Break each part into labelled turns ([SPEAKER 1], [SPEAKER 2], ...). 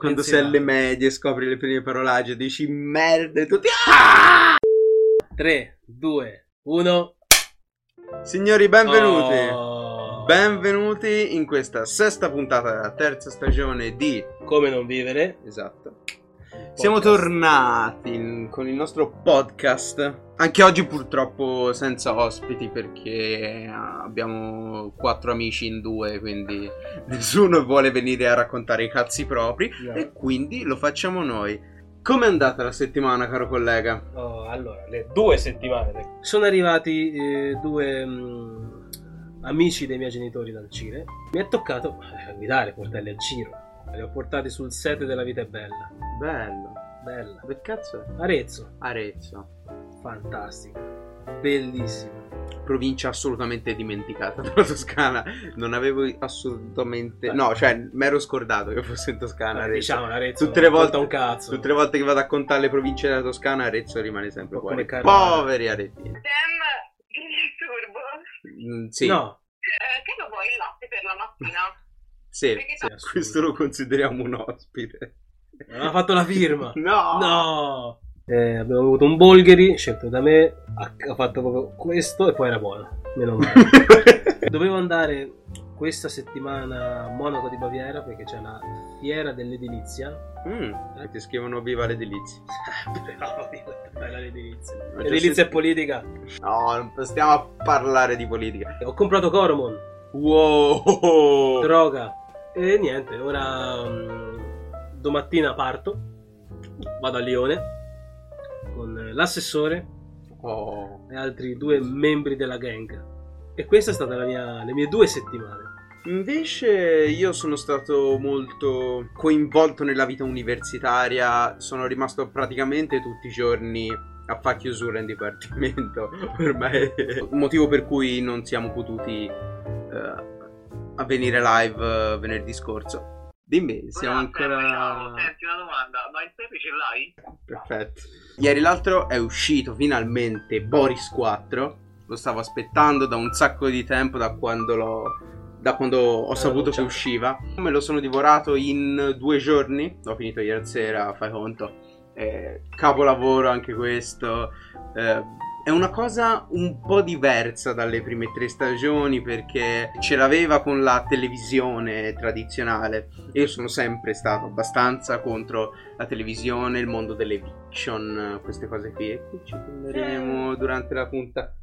[SPEAKER 1] quando sei alle medie, scopri le prime parolagge, dici merda e tutti... "Ah!"
[SPEAKER 2] 3, 2, 1.
[SPEAKER 1] Signori, benvenuti.
[SPEAKER 2] Oh.
[SPEAKER 1] Benvenuti in questa sesta puntata della terza stagione di...
[SPEAKER 2] Come non vivere?
[SPEAKER 1] Esatto. Siamo tornati in- con il nostro podcast. Anche oggi purtroppo senza ospiti perché abbiamo quattro amici in due, quindi nessuno vuole venire a raccontare i cazzi propri
[SPEAKER 2] No.
[SPEAKER 1] e quindi lo facciamo noi. Com'è andata la settimana, caro collega?
[SPEAKER 2] Oh, allora, le due settimane. Sono arrivati eh, due mm, amici dei miei genitori dal Cile. Mi è toccato eh, guidare, portarli a giro. Li ho portati sul set della vita è bella.
[SPEAKER 1] Bello.
[SPEAKER 2] Bella.
[SPEAKER 1] Che cazzo è?
[SPEAKER 2] Arezzo,
[SPEAKER 1] Arezzo.
[SPEAKER 2] fantastica. Bellissima.
[SPEAKER 1] Provincia assolutamente dimenticata della Toscana. Non avevo assolutamente... No, cioè, mi ero scordato che fosse in Toscana.
[SPEAKER 2] Eh,
[SPEAKER 1] Arezzo.
[SPEAKER 2] diciamo, Arezzo
[SPEAKER 1] Tutte le volte-
[SPEAKER 2] un cazzo.
[SPEAKER 1] Tutte le volte che vado a contare le province della Toscana, Arezzo rimane sempre
[SPEAKER 2] po'
[SPEAKER 1] fuori. Poveri aretini.
[SPEAKER 3] Sam, ti disturbo.
[SPEAKER 1] Mm, sì,
[SPEAKER 2] No,
[SPEAKER 3] Eh, che lo vuoi il latte per la mattina?
[SPEAKER 1] Sì.
[SPEAKER 2] Sì.
[SPEAKER 1] Questo lo consideriamo un ospite.
[SPEAKER 2] non ha fatto la firma.
[SPEAKER 1] No!
[SPEAKER 2] No! Eh, abbiamo avuto un Bolgheri scelto da me, ha, fatto proprio questo e poi era buono. Meno male. Dovevo andare questa settimana a Monaco di Baviera perché c'è la fiera dell'edilizia.
[SPEAKER 1] Mm, e ti scrivono viva le delizie.
[SPEAKER 2] Però, bella l'edilizia.
[SPEAKER 1] Ma
[SPEAKER 2] L'edilizia
[SPEAKER 1] se-
[SPEAKER 2] è politica.
[SPEAKER 1] No, non stiamo a parlare di politica.
[SPEAKER 2] Ho comprato Coromon,
[SPEAKER 1] Wow!
[SPEAKER 2] droga. E niente, ora mm, domattina parto, vado a Lione con l'assessore
[SPEAKER 1] Oh.
[SPEAKER 2] e altri due membri della gang. E questa è stata la mia- le mie due settimane.
[SPEAKER 1] Invece io sono stato molto coinvolto nella vita universitaria, sono rimasto praticamente tutti i giorni a fare chiusura in dipartimento, ormai motivo per cui non siamo potuti eh, a venire live eh, venerdì scorso. Dimmi, siamo ancora...
[SPEAKER 4] Senti una domanda, ma il pepe ce l'hai?
[SPEAKER 1] Perfetto. Ieri l'altro è uscito finalmente Boris 4. Lo stavo aspettando da un sacco di tempo, da quando l'ho. Da quando ho saputo che usciva. Me lo sono divorato in due giorni. L'ho finito ieri sera, fai conto. Eh, capolavoro anche questo. Eh, è una cosa un po' diversa dalle prime tre stagioni perché ce l'aveva con la televisione tradizionale. Io sono sempre stato abbastanza contro la televisione, il mondo delle fiction, queste cose qui. E qui ci torneremo durante la punta.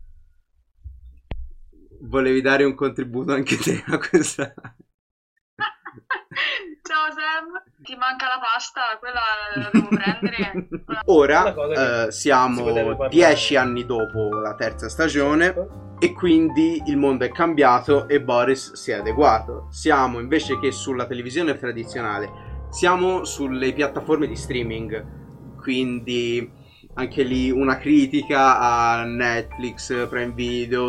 [SPEAKER 1] Volevi dare un contributo anche te a questa?
[SPEAKER 3] Sam, ti manca la pasta, quella la devo prendere.
[SPEAKER 1] Ora eh, siamo dieci anni dopo la terza stagione e quindi il mondo è cambiato e Boris si è adeguato. Siamo invece che sulla televisione tradizionale, siamo sulle piattaforme di streaming. Quindi anche lì una critica a Netflix, Prime Video.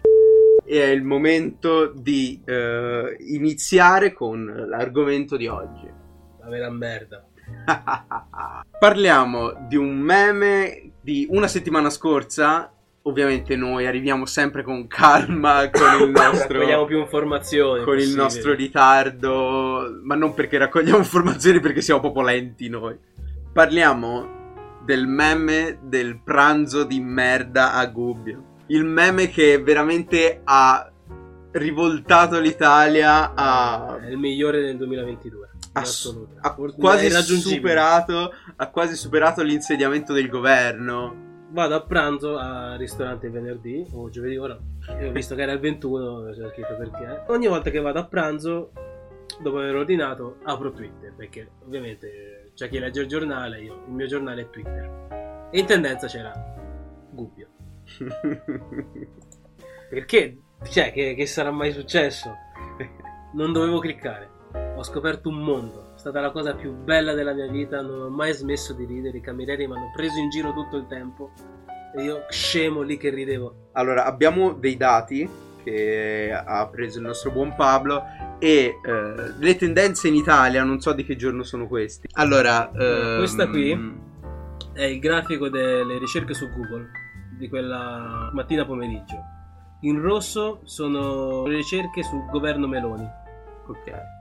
[SPEAKER 1] E è il momento di eh, iniziare con l'argomento di oggi.
[SPEAKER 2] La vera merda.
[SPEAKER 1] Parliamo di un meme di una settimana scorsa. Ovviamente noi arriviamo sempre con calma, con il nostro,
[SPEAKER 2] Raccogliamo più informazioni.
[SPEAKER 1] con il
[SPEAKER 2] possibili.
[SPEAKER 1] nostro ritardo, ma non perché raccogliamo informazioni, perché siamo proprio lenti noi. Parliamo del meme del pranzo di merda a Gubbio. Il meme che veramente ha rivoltato l'Italia a
[SPEAKER 2] È il migliore del 2022.
[SPEAKER 1] Ass- ha quasi superato ha quasi superato l'insediamento del governo
[SPEAKER 2] Vado a pranzo al ristorante il venerdì o giovedì, ora ho visto che era il 21, c'era scritto perché. Ogni volta che vado a pranzo, dopo aver ordinato, apro Twitter, perché ovviamente c'è chi legge il giornale, io, il mio giornale è Twitter. E in tendenza c'era Gubbio. Perché? Cioè, che, che sarà mai successo? Non dovevo cliccare. Ho scoperto un mondo. È stata la cosa più bella della mia vita. Non ho mai smesso di ridere. I camerieri mi hanno preso in giro tutto il tempo. E io scemo lì che ridevo.
[SPEAKER 1] allora abbiamo dei dati che ha preso il nostro buon Pablo e eh, le tendenze in Italia non so di che giorno sono questi allora ehm,
[SPEAKER 2] Questa qui? È il grafico delle ricerche su Google di quella mattina pomeriggio. In rosso sono le ricerche sul governo Meloni.
[SPEAKER 1] ok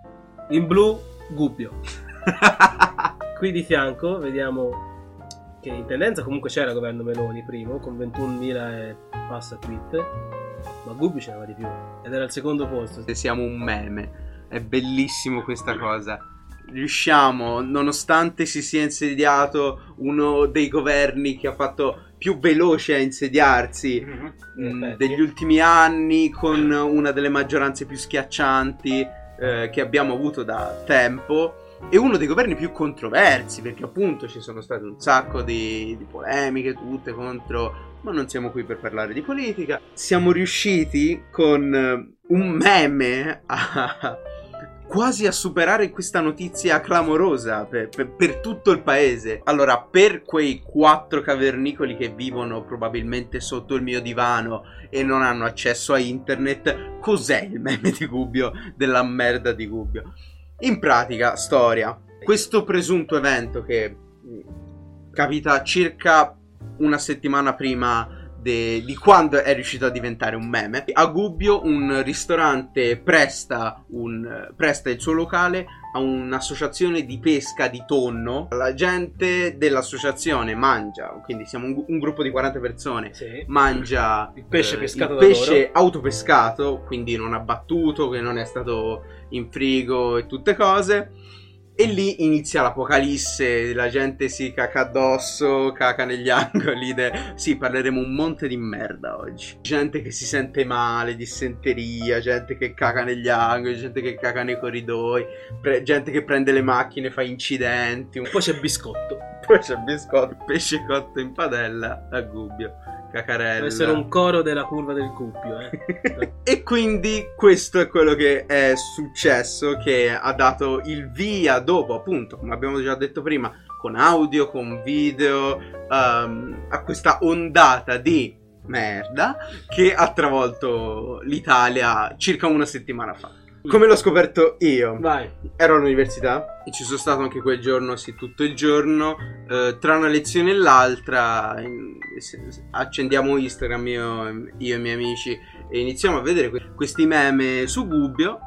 [SPEAKER 2] In blu, Gubbio. qui di fianco vediamo che in tendenza comunque c'era il governo Meloni primo con 21.000 e passa tweet, ma Gubbio ce n'aveva di più ed era al secondo posto.
[SPEAKER 1] Siamo un meme. È bellissimo questa cosa. Riusciamo, nonostante si sia insediato uno dei governi che ha fatto più veloce a insediarsi
[SPEAKER 2] In
[SPEAKER 1] mh,
[SPEAKER 2] effetti.
[SPEAKER 1] degli ultimi anni, con una delle maggioranze più schiaccianti eh, che abbiamo avuto da tempo. E uno dei governi più controversi, perché appunto ci sono state un sacco di, di polemiche, tutte contro ma non siamo qui per parlare di politica. Siamo riusciti con eh, un meme a quasi a superare questa notizia clamorosa per, per- per tutto il paese. Allora, per quei quattro cavernicoli che vivono probabilmente sotto il mio divano e non hanno accesso a internet, cos'è il meme di Gubbio della merda di Gubbio? In pratica, storia. Questo presunto evento che mh, capita circa una settimana prima de- di quando è riuscito a diventare un meme. A Gubbio un ristorante presta, un- presta il suo locale a un'associazione di pesca di tonno. La gente dell'associazione mangia, quindi siamo un, un gruppo di 40 persone,
[SPEAKER 2] Sì.
[SPEAKER 1] mangia
[SPEAKER 2] Il pesce
[SPEAKER 1] eh,
[SPEAKER 2] pescato
[SPEAKER 1] il pesce autopescato, quindi non abbattuto, che non è stato in frigo e tutte cose. E lì inizia l'apocalisse, la gente si caca addosso, caca negli angoli. de- Sì, parleremo un monte di merda oggi. Gente che si sente male, dissenteria, gente che caca negli angoli, gente che caca nei corridoi, pre- gente che prende le macchine, fa incidenti. Un
[SPEAKER 2] Poi c'è biscotto.
[SPEAKER 1] poi c'è biscotto, pesce cotto in padella a Gubbio, cacarella.
[SPEAKER 2] Deve essere un coro della curva del Gubbio, eh.
[SPEAKER 1] E quindi questo è quello che è successo, che ha dato il via dopo, appunto, come abbiamo già detto prima, con audio, con video, ehm, a questa ondata di merda che ha travolto l'Italia circa una settimana fa. Come l'ho scoperto io?
[SPEAKER 2] Vai.
[SPEAKER 1] Ero all'università e ci sono stato anche quel giorno, sì, tutto il giorno. Eh, tra una lezione e l'altra, in- accendiamo Instagram io, io e i miei amici e iniziamo a vedere que- questi meme su Gubbio.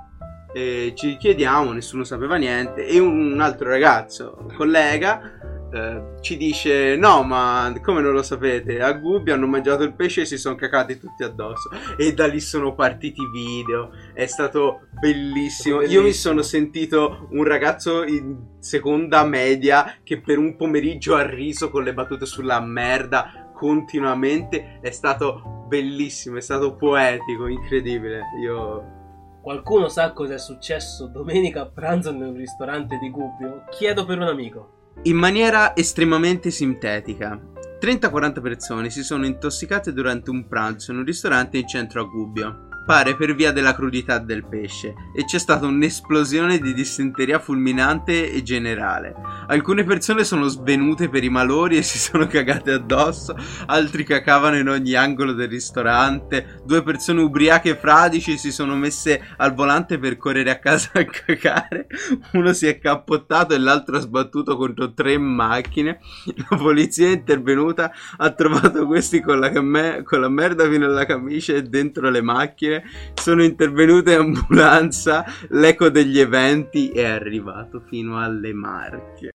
[SPEAKER 1] E ci chiediamo, nessuno sapeva niente. E un, un altro ragazzo, un collega, eh, ci dice: No, ma come non lo sapete? A Gubbio hanno mangiato il pesce e si sono cacati tutti addosso. E da lì sono partiti i video. È stato bellissimo. Io mi
[SPEAKER 2] Bellissimo.
[SPEAKER 1] sono sentito un ragazzo in seconda media che per un pomeriggio ha riso con le battute sulla merda continuamente. È stato bellissimo, è stato poetico, incredibile. Io
[SPEAKER 2] Qualcuno sa cosa è successo domenica a pranzo nel ristorante di Gubbio? Chiedo per un amico.
[SPEAKER 1] In maniera estremamente sintetica, 30-40 persone si sono intossicate durante un pranzo in un ristorante in centro a Gubbio. Pare per via della crudità del pesce e c'è stata un'esplosione di dissenteria fulminante e generale. Alcune persone sono svenute per i malori e si sono cagate addosso, altri cacavano in ogni angolo del ristorante, due persone ubriache e fradici si sono messe al volante per correre a casa a cacare, uno si è cappottato e l'altro ha sbattuto contro tre macchine, la polizia è intervenuta, ha trovato questi con la, camme- con la merda fino alla camicia e dentro le macchine, sono intervenute ambulanza, l'eco degli eventi è arrivato fino alle Marche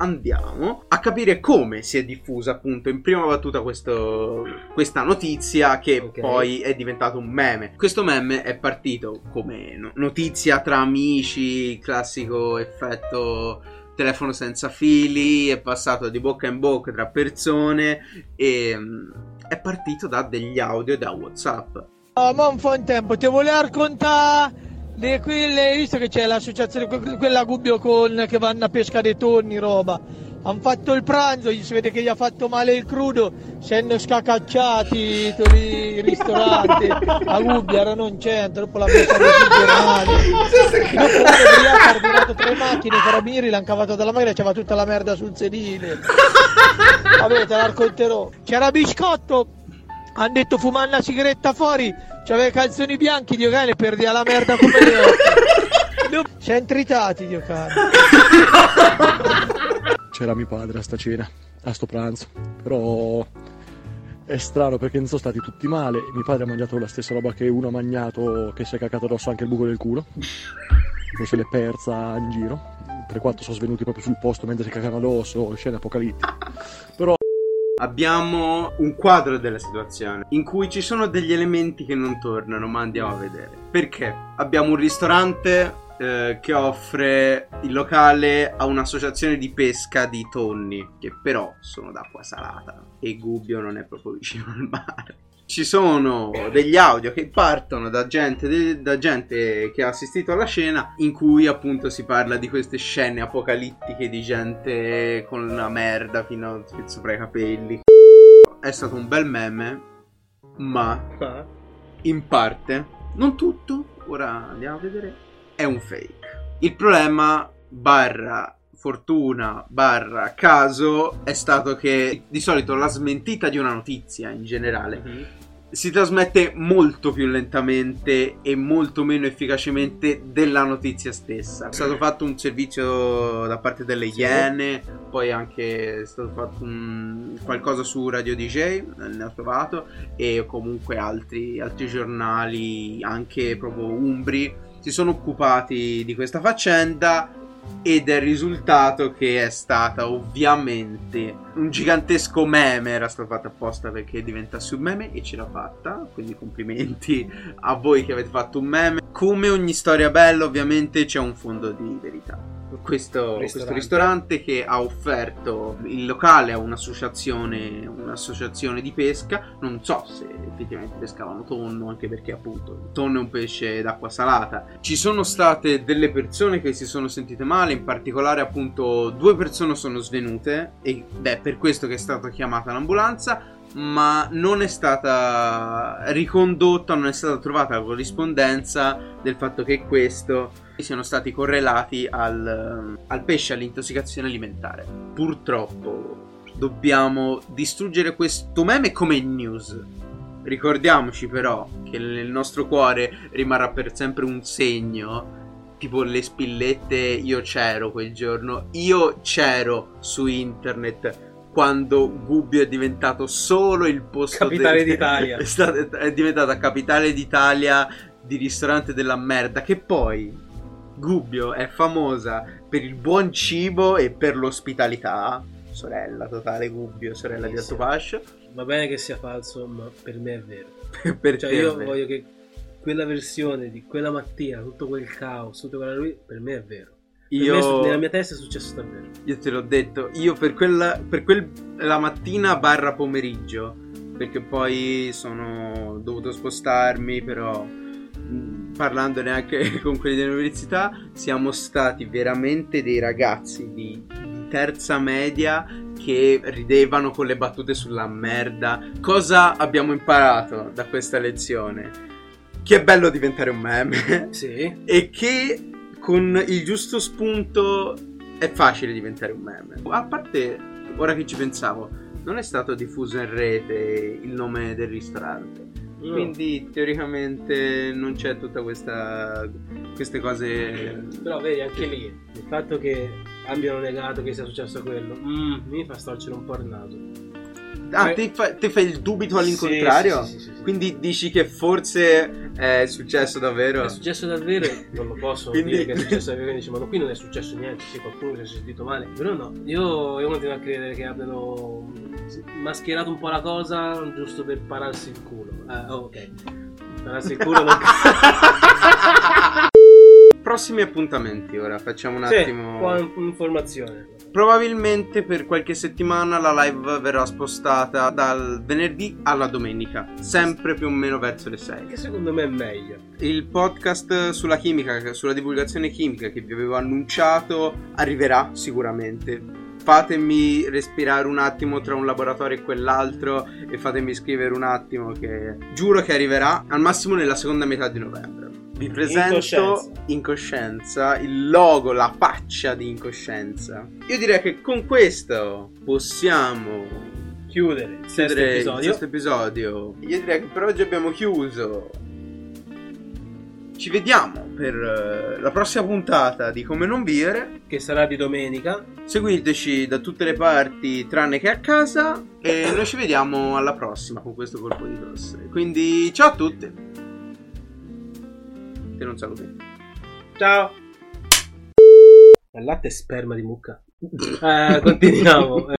[SPEAKER 1] andiamo a capire come si è diffusa appunto in prima battuta questo- questa notizia che
[SPEAKER 2] Ok.
[SPEAKER 1] poi è diventato un meme. Questo meme è partito come no- notizia tra amici, classico effetto telefono senza fili, è passato di bocca in bocca tra persone e mm, è partito da degli audio da WhatsApp.
[SPEAKER 5] Oh, ma un po' in tempo, ti volevo raccontare di quelle, visto che c'è l'associazione, que- quella Gubbio con che vanno a pesca dei tonni, roba. Hanno fatto il pranzo, si vede che gli ha fatto male il crudo, si hanno scacacciati tutti i ristoranti a Gubbio, erano in centro, dopo l'ha messa giornali. Dopo ubriaco ha ordinato tre macchine, i carabinieri l'hanno cavato dalla macchina e c'era tutta la merda sul sedile. Vabbè, te la racconterò. C'era biscotto, hanno detto fumare una sigaretta fuori, c'aveva i calzoni bianchi, Dio cane, perdi la merda come le occhi. Siamo tritati, Dio cane.
[SPEAKER 6] c'era mio padre a sta cena, a sto pranzo. Però è strano perché non sono stati tutti male. Mio padre ha mangiato la stessa roba che uno ha mangiato, che si è cacato addosso anche il buco del culo. Non se l'è persa in giro. 3-4 sono svenuti proprio sul posto mentre si cagavano addosso, scene apocalittiche. Però
[SPEAKER 1] Abbiamo un quadro della situazione in cui ci sono degli elementi che non tornano, ma andiamo a vedere. Perché? Abbiamo un ristorante eh, che offre il locale a un'associazione di pesca di tonni, che però sono d'acqua salata e Gubbio non è proprio vicino al mare. Ci sono degli audio che partono da gente, da gente che ha assistito alla scena in cui appunto si parla di queste scene apocalittiche di gente con la merda fino sopra i capelli. È stato un bel meme, ma in parte, non tutto, ora andiamo a vedere, è un fake. Il problema barra fortuna barra caso è stato che di solito la smentita di una notizia in generale
[SPEAKER 2] mhm.
[SPEAKER 1] si trasmette molto più lentamente e molto meno efficacemente della notizia stessa. È stato fatto un servizio da parte delle
[SPEAKER 2] Sì.
[SPEAKER 1] Iene, poi anche è stato fatto un- qualcosa su Radio DJ, eh, ne ho trovato, e comunque altri, altri giornali, anche proprio umbri, si sono occupati di questa faccenda ed è il risultato che è stata ovviamente un gigantesco meme, era stato fatto apposta perché diventasse un meme e ce l'ha fatta, quindi complimenti a voi che avete fatto un meme. Come ogni storia bella ovviamente c'è un fondo di verità. Questo
[SPEAKER 2] Ristorante.
[SPEAKER 1] questo ristorante che ha offerto il locale a un'associazione, un'associazione di pesca, non so se effettivamente pescavano tonno, anche perché appunto il tonno è un pesce d'acqua salata. Ci sono state delle persone che si sono sentite male, in particolare appunto due persone sono svenute e beh, per questo che è stata chiamata l'ambulanza, ma non è stata ricondotta, non è stata trovata la corrispondenza del fatto che questo siano stati correlati al, al pesce, all'intossicazione alimentare. Purtroppo dobbiamo distruggere questo meme come news. Ricordiamoci però che nel nostro cuore rimarrà per sempre un segno, tipo le spillette io c'ero quel giorno, io c'ero su internet quando Gubbio è diventato solo il posto
[SPEAKER 2] Capitale
[SPEAKER 1] del-
[SPEAKER 2] d'Italia.
[SPEAKER 1] è, stato- è diventata capitale d'Italia di ristorante della merda che poi Gubbio è famosa per il buon cibo e per l'ospitalità sorella totale Gubbio sorella di
[SPEAKER 2] Bellissimo.
[SPEAKER 1] Altopascio
[SPEAKER 2] Va bene che sia falso, ma per me è vero.
[SPEAKER 1] per
[SPEAKER 2] Cioè, io
[SPEAKER 1] vabbè.
[SPEAKER 2] voglio che quella versione di quella mattina, tutto quel caos, tutto quella lui, per me è vero.
[SPEAKER 1] Io,
[SPEAKER 2] me nella mia testa è successo davvero.
[SPEAKER 1] io te l'ho detto io per quella per quel la mattina barra pomeriggio perché poi sono dovuto spostarmi però parlandone anche con quelli dell'università siamo stati veramente dei ragazzi di, di terza media che ridevano con le battute sulla merda cosa abbiamo imparato da questa lezione che è bello diventare un meme
[SPEAKER 2] Sì.
[SPEAKER 1] e che con il giusto spunto è facile diventare un meme. A parte, ora che ci pensavo, non è stato diffuso in rete il nome del ristorante.
[SPEAKER 2] No.
[SPEAKER 1] Quindi teoricamente non c'è tutta questa queste cose
[SPEAKER 2] Però vedi anche lì il fatto che abbiano negato che sia successo quello mm, mi fa storcere un po' il naso.
[SPEAKER 1] Ah, te, fa- te fai il dubito all'incontrario?
[SPEAKER 2] sì, sì, sì.
[SPEAKER 1] Quindi dici che forse è successo davvero?
[SPEAKER 2] È successo davvero, non lo posso
[SPEAKER 1] Quindi-
[SPEAKER 2] dire che è successo davvero, dice, ma qui non è successo niente, sì, qualcuno si è sentito male. Però no, io, io continuo a credere che abbiano mascherato un po' la cosa giusto per pararsi il culo. Ah, ok. Pararsi il culo non...
[SPEAKER 1] Prossimi appuntamenti ora, facciamo un
[SPEAKER 2] Sì,
[SPEAKER 1] attimo.
[SPEAKER 2] po' informazione.
[SPEAKER 1] Probabilmente per qualche settimana la live verrà spostata dal venerdì alla domenica, sempre più o meno verso le 6.
[SPEAKER 2] Che secondo me è meglio.
[SPEAKER 1] Il podcast sulla chimica, sulla divulgazione chimica che vi avevo annunciato, arriverà sicuramente. Fatemi respirare un attimo tra un laboratorio e quell'altro e fatemi scrivere un attimo che giuro che arriverà al massimo nella seconda metà di novembre. Vi presento
[SPEAKER 2] Incoscienza.
[SPEAKER 1] Incoscienza, il logo, la faccia di Incoscienza. Io direi che con questo possiamo
[SPEAKER 2] Chiudere il sesto
[SPEAKER 1] chiudere il
[SPEAKER 2] episodio.
[SPEAKER 1] sesto episodio. Io direi che per oggi abbiamo chiuso. Ci vediamo per eh, la prossima puntata di Come non vivere.
[SPEAKER 2] Che sarà di domenica.
[SPEAKER 1] Seguiteci da tutte le parti tranne che a casa e noi ci vediamo alla prossima con questo colpo di tosse. Quindi ciao a tutti. Te non saluti.
[SPEAKER 2] Ciao! Il latte è sperma di mucca. Eh, continuiamo.